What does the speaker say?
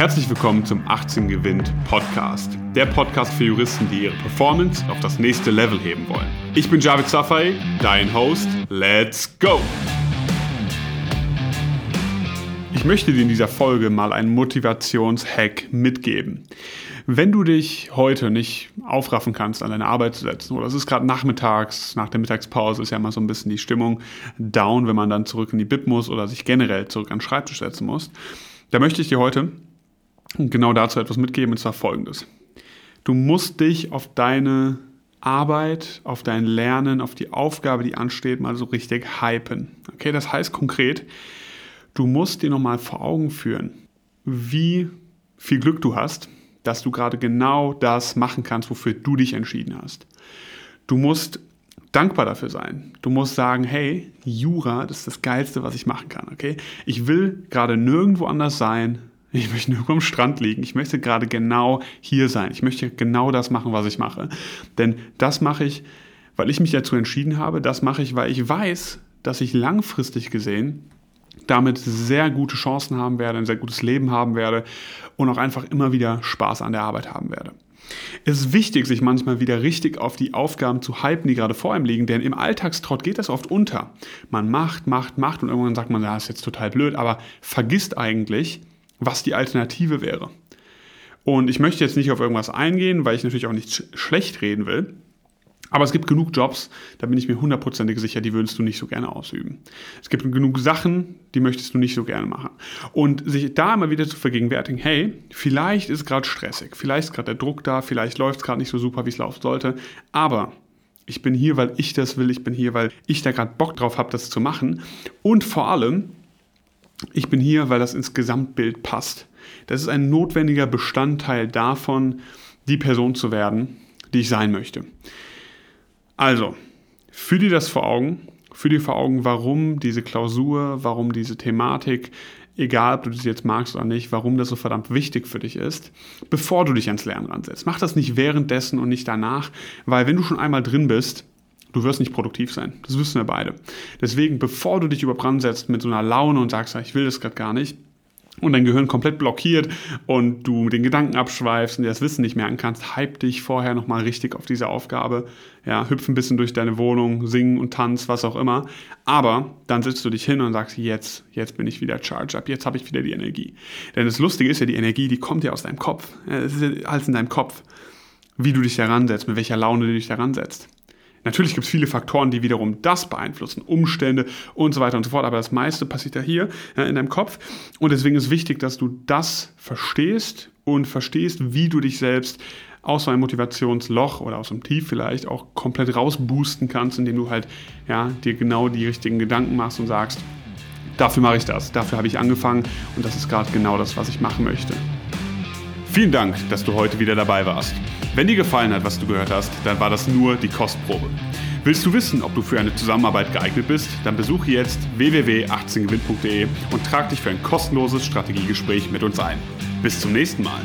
Herzlich willkommen zum 18 Gewinnt Podcast. Der Podcast für Juristen, die ihre Performance auf das nächste Level heben wollen. Ich bin Javid Safai, dein Host. Let's go! Ich möchte dir in dieser Folge mal einen Motivationshack mitgeben. Wenn du dich heute nicht aufraffen kannst, an deine Arbeit zu setzen, oder es ist gerade nachmittags, nach der Mittagspause ist ja immer so ein bisschen die Stimmung down, wenn man dann zurück in die Bib muss oder sich generell zurück an den Schreibtisch setzen muss, da möchte ich dir heute genau dazu etwas mitgeben, und zwar folgendes. Du musst dich auf deine Arbeit, auf dein Lernen, auf die Aufgabe, die ansteht, mal so richtig hypen. Okay, das heißt konkret, du musst dir nochmal vor Augen führen, wie viel Glück du hast, dass du gerade genau das machen kannst, wofür du dich entschieden hast. Du musst dankbar dafür sein. Du musst sagen, hey, Jura, das ist das Geilste, was ich machen kann, okay? Ich will gerade nirgendwo anders sein. Ich möchte nirgendwo am Strand liegen. Ich möchte gerade genau hier sein. Ich möchte genau das machen, was ich mache. Denn das mache ich, weil ich mich dazu entschieden habe. Das mache ich, weil ich weiß, dass ich langfristig gesehen damit sehr gute Chancen haben werde, ein sehr gutes Leben haben werde und auch einfach immer wieder Spaß an der Arbeit haben werde. Es ist wichtig, sich manchmal wieder richtig auf die Aufgaben zu hypen, die gerade vor einem liegen, denn im Alltagstrott geht das oft unter. Man macht, macht, macht und irgendwann sagt man, ja, ist jetzt total blöd, aber vergisst eigentlich, was die Alternative wäre. Und ich möchte jetzt nicht auf irgendwas eingehen, weil ich natürlich auch nicht schlecht reden will. Aber es gibt genug Jobs, da bin ich mir hundertprozentig sicher, die würdest du nicht so gerne ausüben. Es gibt genug Sachen, die möchtest du nicht so gerne machen. Und sich da immer wieder zu vergegenwärtigen, hey, vielleicht ist gerade stressig, vielleicht ist gerade der Druck da, vielleicht läuft es gerade nicht so super, wie es laufen sollte, aber ich bin hier, weil ich das will, ich bin hier, weil ich da gerade Bock drauf habe, das zu machen. Und vor allem, ich bin hier, weil das ins Gesamtbild passt. Das ist ein notwendiger Bestandteil davon, die Person zu werden, die ich sein möchte. Also, führ dir das vor Augen, führ dir vor Augen, warum diese Klausur, warum diese Thematik, egal ob du das jetzt magst oder nicht, warum das so verdammt wichtig für dich ist, bevor du dich ans Lernen ransetzt. Mach das nicht währenddessen und nicht danach, weil wenn du schon einmal drin bist, du wirst nicht produktiv sein. Das wissen wir beide. Deswegen, bevor du dich überhaupt setzt mit so einer Laune und sagst, ich will das gerade gar nicht, und dein Gehirn komplett blockiert und du den Gedanken abschweifst und dir das Wissen nicht merken kannst, hype dich vorher nochmal richtig auf diese Aufgabe. Ja, hüpf ein bisschen durch deine Wohnung, singen und tanz, was auch immer. Aber dann sitzt du dich hin und sagst, jetzt, jetzt bin ich wieder charged up, jetzt habe ich wieder die Energie. Denn das Lustige ist ja, die Energie, die kommt ja aus deinem Kopf. Es ist ja alles in deinem Kopf, wie du dich heransetzt, mit welcher Laune du dich heransetzt. Natürlich gibt es viele Faktoren, die wiederum das beeinflussen, Umstände und so weiter und so fort, aber das meiste passiert ja hier ja, in deinem Kopf. Und deswegen ist wichtig, dass du das verstehst und verstehst, wie du dich selbst aus so einem Motivationsloch oder aus einem Tief vielleicht auch komplett rausboosten kannst, indem du halt ja, dir genau die richtigen Gedanken machst und sagst, dafür mache ich das, dafür habe ich angefangen und das ist gerade genau das, was ich machen möchte. Vielen Dank, dass du heute wieder dabei warst. Wenn dir gefallen hat, was du gehört hast, dann war das nur die Kostprobe. Willst du wissen, ob du für eine Zusammenarbeit geeignet bist? Dann besuche jetzt www.18gewinn.de und trag dich für ein kostenloses Strategiegespräch mit uns ein. Bis zum nächsten Mal.